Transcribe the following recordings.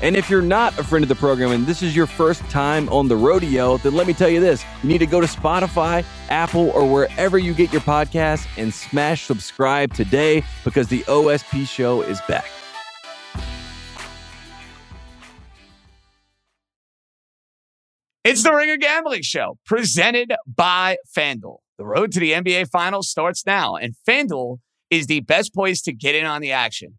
And if you're not a friend of the program and this is your first time on the rodeo, then let me tell you this you need to go to Spotify, Apple, or wherever you get your podcasts and smash subscribe today because the OSP show is back. It's the Ringer Gambling Show presented by FanDuel. The road to the NBA Finals starts now, and FanDuel is the best place to get in on the action.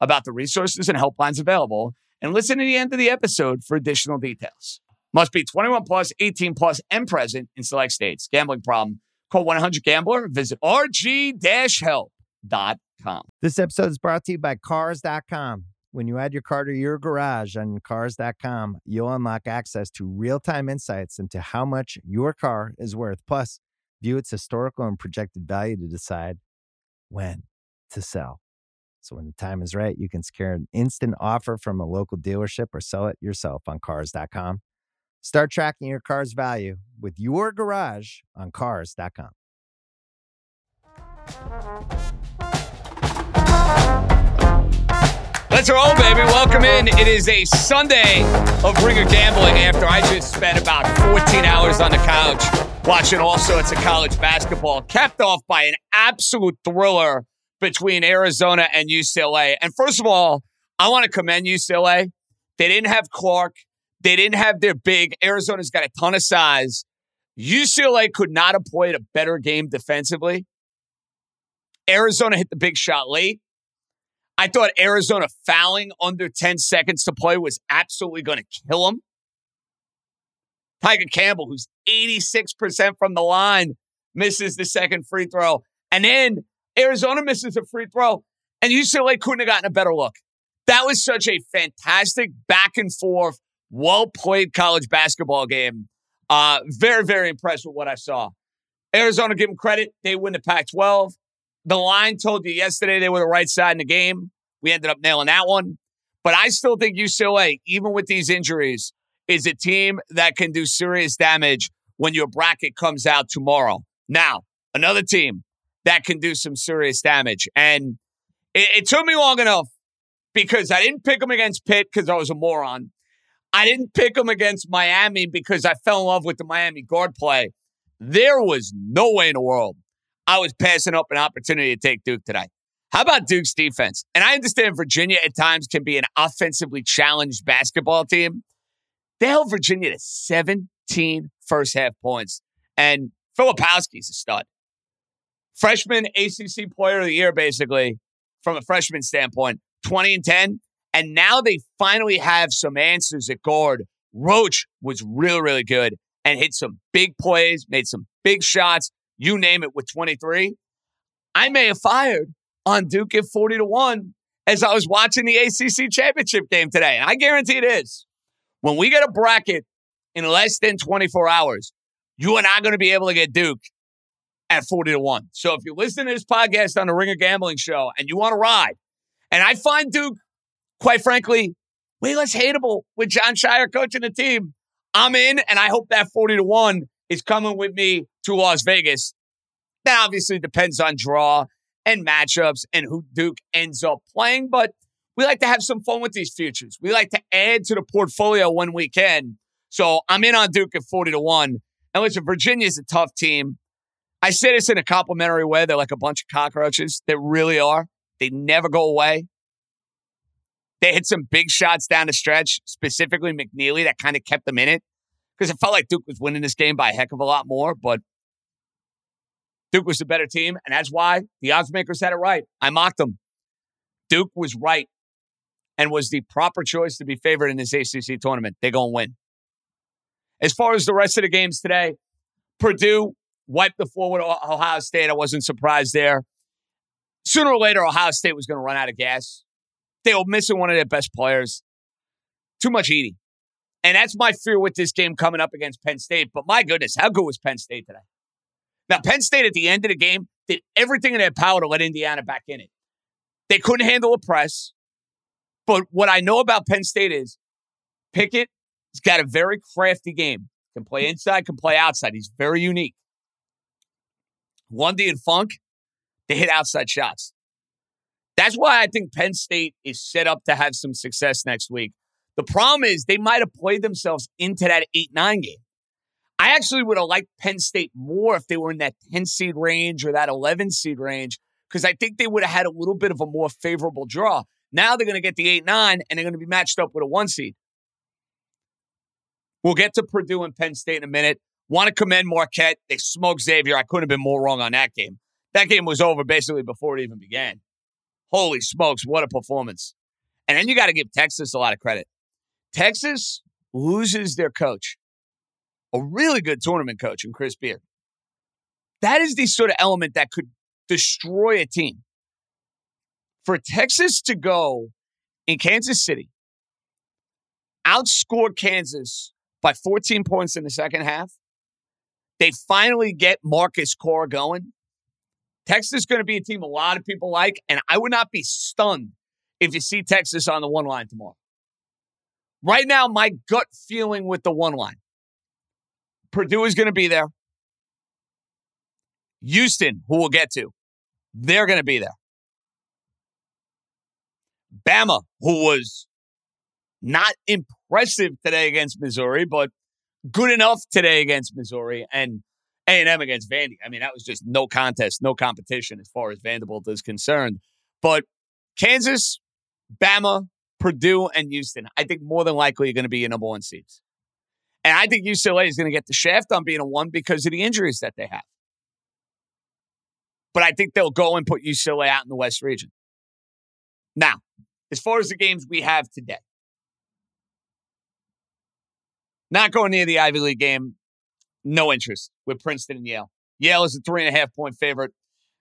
about the resources and helplines available and listen to the end of the episode for additional details. Must be 21 plus, 18 plus, and present in select states. Gambling problem? Call 1-800-GAMBLER. Visit rg-help.com. This episode is brought to you by Cars.com. When you add your car to your garage on Cars.com, you'll unlock access to real-time insights into how much your car is worth. Plus, view its historical and projected value to decide when to sell. So when the time is right, you can secure an instant offer from a local dealership or sell it yourself on Cars.com. Start tracking your car's value with your garage on Cars.com. Let's roll, baby. Welcome in. It is a Sunday of Ringer Gambling after I just spent about 14 hours on the couch watching all sorts of college basketball, capped off by an absolute thriller between Arizona and UCLA. And first of all, I want to commend UCLA. They didn't have Clark. They didn't have their big. Arizona's got a ton of size. UCLA could not have played a better game defensively. Arizona hit the big shot late. I thought Arizona fouling under 10 seconds to play was absolutely going to kill them. Tiger Campbell, who's 86% from the line, misses the second free throw. And then Arizona misses a free throw, and UCLA couldn't have gotten a better look. That was such a fantastic back and forth, well played college basketball game. Uh, very, very impressed with what I saw. Arizona, give them credit. They win the Pac 12. The line told you yesterday they were the right side in the game. We ended up nailing that one. But I still think UCLA, even with these injuries, is a team that can do serious damage when your bracket comes out tomorrow. Now, another team that can do some serious damage. And it, it took me long enough because I didn't pick them against Pitt because I was a moron. I didn't pick them against Miami because I fell in love with the Miami guard play. There was no way in the world I was passing up an opportunity to take Duke today. How about Duke's defense? And I understand Virginia at times can be an offensively challenged basketball team. They held Virginia to 17 first half points. And Filipowski's a stud freshman ACC player of the year, basically, from a freshman standpoint, 20 and 10. And now they finally have some answers at guard. Roach was really, really good and hit some big plays, made some big shots, you name it, with 23. I may have fired on Duke at 40 to 1 as I was watching the ACC championship game today. And I guarantee it is. When we get a bracket in less than 24 hours, you are not going to be able to get Duke at 40 to 1. So if you listen to this podcast on the Ringer Gambling Show and you want to ride, and I find Duke, quite frankly, way less hateable with Jon Scheyer coaching the team, I'm in, and I hope that 40 to 1 is coming with me to Las Vegas. That obviously depends on draw and matchups and who Duke ends up playing, but we like to have some fun with these futures. We like to add to the portfolio when we can. So I'm in on Duke at 40 to 1. And listen, Virginia's a tough team. I say this in a complimentary way. They're like a bunch of cockroaches. They really are. They never go away. They hit some big shots down the stretch, specifically McKneely, that kind of kept them in it because it felt like Duke was winning this game by a heck of a lot more. But Duke was the better team, and that's why the odds makers had it right. I mocked them. Duke was right and was the proper choice to be favored in this ACC tournament. They're going to win. As far as the rest of the games today, Purdue wiped the floor with Ohio State. I wasn't surprised there. Sooner or later, Ohio State was going to run out of gas. They were missing one of their best players. Too much eating. And that's my fear with this game coming up against Penn State. But my goodness, how good was Penn State today? Now, Penn State at the end of the game did everything in their power to let Indiana back in it. They couldn't handle a press. But what I know about Penn State is Pickett has got a very crafty game. Can play inside, can play outside. He's very unique. Lundy and Funk, they hit outside shots. That's why I think Penn State is set up to have some success next week. The problem is they might have played themselves into that 8 9 game. I actually would have liked Penn State more if they were in that 10 seed range or that 11 seed range, because I think they would have had a little bit of a more favorable draw. Now they're going to get the 8 9 and they're going to be matched up with a one seed. We'll get to Purdue and Penn State in a minute. Want to commend Marquette. They smoked Xavier. I couldn't have been more wrong on that game. That game was over basically before it even began. Holy smokes, what a performance. And then you got to give Texas a lot of credit. Texas loses their coach a really good tournament coach in Chris Beard. That is the sort of element that could destroy a team. For Texas to go in Kansas City, outscore Kansas by 14 points in the second half, they finally get Marcus Carr going. Texas is going to be a team a lot of people like, and I would not be stunned if you see Texas on the one line tomorrow. Right now, my gut feeling with the one line Purdue is going to be there. Houston, who we'll get to, they're going to be there. Bama, who was not impressive today against Missouri, but good enough today against Missouri, and A&M against Vandy. I mean, that was just no contest, no competition as far as Vanderbilt is concerned. But Kansas, Bama, Purdue, and Houston, I think more than likely are going to be your number one seeds. And I think UCLA is going to get the shaft on being a one because of the injuries that they have. But I think they'll go and put UCLA out in the West region. Now, as far as the games we have today, not going near the Ivy League game, no interest with Princeton and Yale. Yale is a three and a half point favorite,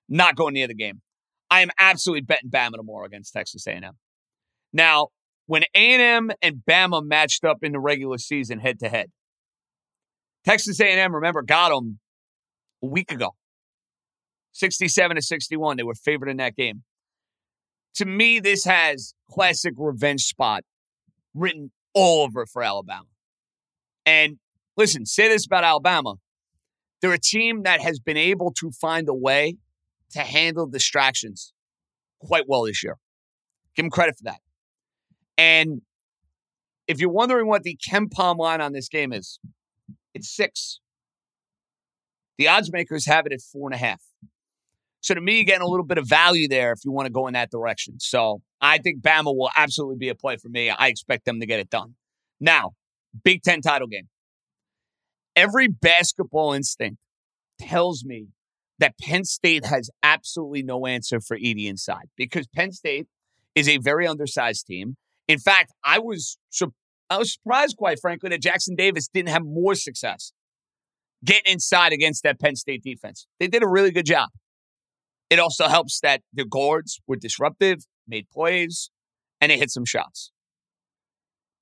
not going near the game. I am absolutely betting Bama tomorrow against Texas A&M. Now, when A&M and Bama matched up in the regular season head to head. Texas A&M, remember, got them a week ago. 67 to 61. They were favored in that game. To me, this has classic revenge spot written all over for Alabama. And listen, say this about Alabama. They're a team that has been able to find a way to handle distractions quite well this year. Give them credit for that. And if you're wondering what the KenPom line on this game is, it's six. The odds makers have it at four and a half. So to me, you're getting a little bit of value there if you want to go in that direction. So I think Bama will absolutely be a play for me. I expect them to get it done. Now, Big Ten title game. Every basketball instinct tells me that Penn State has absolutely no answer for Edey inside because Penn State is a very undersized team. In fact, I was I was surprised, quite frankly, that Jackson Davis didn't have more success getting inside against that Penn State defense. They did a really good job. It also helps that the guards were disruptive, made plays, and they hit some shots.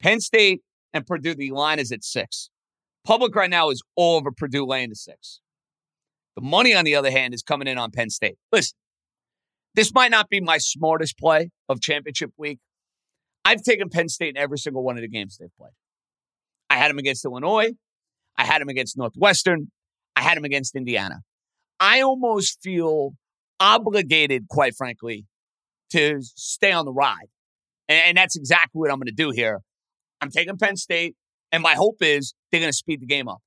Penn State and Purdue, the line is at six. Public right now is all over Purdue laying the six. The money, on the other hand, is coming in on Penn State. Listen, this might not be my smartest play of championship week, I've taken Penn State in every single one of the games they've played. I had them against Illinois. I had them against Northwestern. I had them against Indiana. I almost feel obligated, quite frankly, to stay on the ride. And, and that's exactly what I'm going to do here. I'm taking Penn State, and my hope is they're going to speed the game up.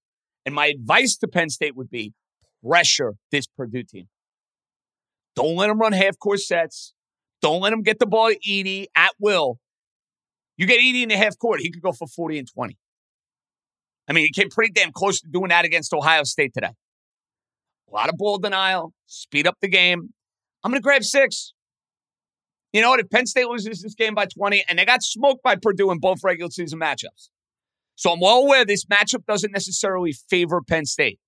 And my advice to Penn State would be pressure this Purdue team. Don't let them run half court sets. Don't let them get the ball to Edey at will. You get Edey in the half court, he could go for 40 and 20. I mean, he came pretty damn close to doing that against Ohio State today. a lot of ball denial, speed up the game. I'm going to grab six. You know what? If Penn State loses this game by 20, and they got smoked by Purdue in both regular season matchups. So I'm well aware this matchup doesn't necessarily favor Penn State.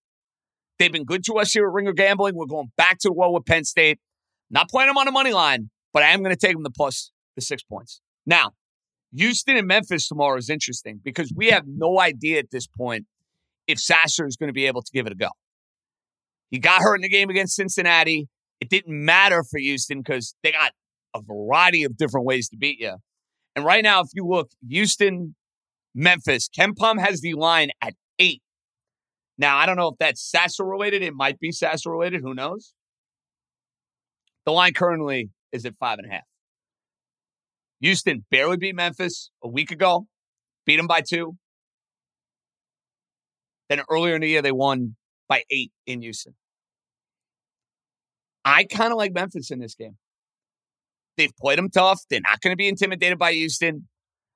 They've been good to us here at Ringer Gambling. We're going back to the well with Penn State. Not playing them on the money line, but I am going to take them to plus the six points. Now, Houston and Memphis tomorrow is interesting because we have no idea at this point if Sasser is going to be able to give it a go. He got hurt in the game against Cincinnati. It didn't matter for Houston because they got a variety of different ways to beat you. And right now, if you look, Houston, Memphis, KenPom has the line at eight. Now, I don't know if that's Sasser related. It might be Sasser related. Who knows? The line currently is at five and a half. Houston barely beat Memphis a week ago, beat them by two. Then earlier in the year, they won by eight in Houston. I kind of like Memphis in this game. They've played them tough. They're not going to be intimidated by Houston.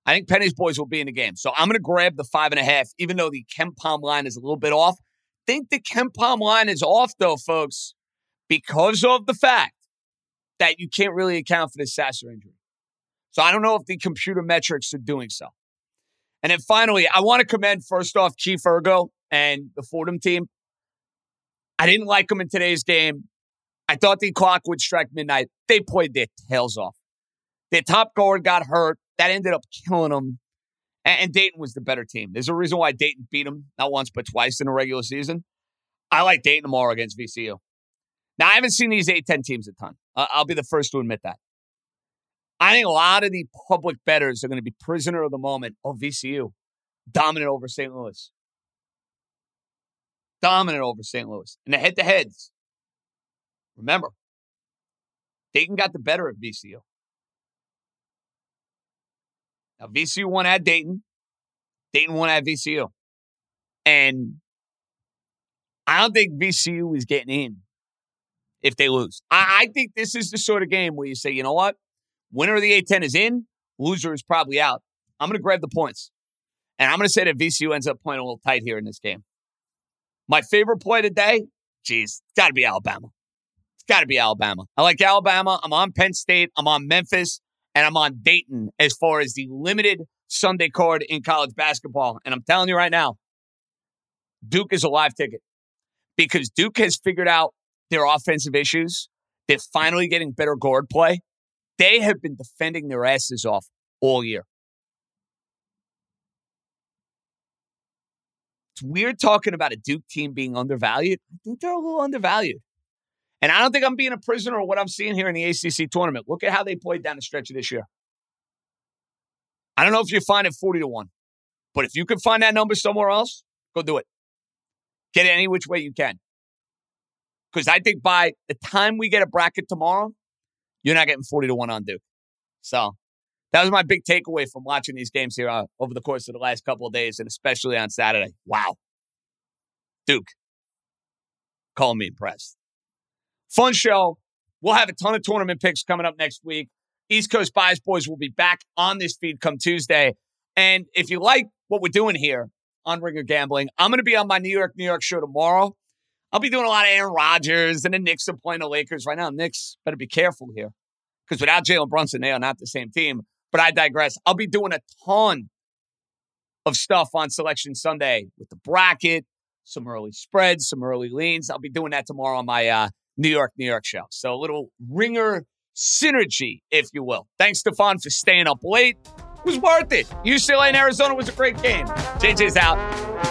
I think Penny's boys will be in the game. So I'm going to grab the five and a half, even though the KenPom line is a little bit off. Think the KenPom line is off, though, folks, because of the fact that you can't really account for the Sasser injury. So I don't know if the computer metrics are doing so. And then finally, I want to commend first off Keith Urgo and the Fordham team. I didn't like them in today's game. I thought the clock would strike midnight. They played their tails off. Their top guard got hurt. That ended up killing them. And, Dayton was the better team. There's a reason why Dayton beat them not once but twice in a regular season. I like Dayton tomorrow against VCU. Now I haven't seen these A10 teams a ton. I'll be the first to admit that. I think a lot of the public bettors are going to be prisoner of the moment of VCU, dominant over St. Louis, dominant over St. Louis, and the head-to-heads. Remember, Dayton got the better of VCU. Now VCU won at Dayton, Dayton won at VCU, and I don't think VCU is getting in if they lose. I, I think this is the sort of game where you say, you know what? Winner of the A10 is in, loser is probably out. I'm going to grab the points. And I'm going to say that VCU ends up playing a little tight here in this game. My favorite play today, geez, got to be Alabama. It's got to be Alabama. I like Alabama. I'm on Penn State. I'm on Memphis. And I'm on Dayton as far as the limited Sunday card in college basketball. And I'm telling you right now, Duke is a live ticket because Duke has figured out their offensive issues. They're finally getting better guard play. They have been defending their asses off all year. It's weird talking about a Duke team being undervalued. I think they're a little undervalued. And I don't think I'm being a prisoner of what I'm seeing here in the ACC tournament. Look at how they played down the stretch of this year. I don't know if you find it 40 to 1, but if you can find that number somewhere else, go do it. Get it any which way you can. Because I think by the time we get a bracket tomorrow, you're not getting 40 to 1 on Duke. So that was my big takeaway from watching these games here uh, over the course of the last couple of days and especially on Saturday. Wow. Duke. Call me impressed. Fun show. We'll have a ton of tournament picks coming up next week. East Coast Bias Boys will be back on this feed come Tuesday. And if you like what we're doing here on Ringer Gambling, I'm going to be on my New York, New York show tomorrow. I'll be doing a lot of Aaron Rodgers and the Knicks are playing the Lakers right now. Knicks better be careful here because without Jalen Brunson, they are not the same team. But I digress. I'll be doing a ton of stuff on Selection Sunday with the bracket, some early spreads, some early leans. I'll be doing that tomorrow on my uh, New York, New York show. So a little ringer synergy, if you will. Thanks, Stefan, for staying up late. It was worth it. UCLA and Arizona was a great game. JJ's out.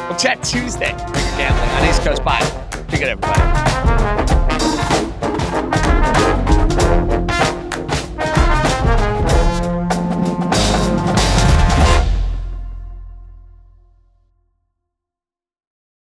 We'll chat Tuesday. Gambling on East Coast Bye. Be good, everybody.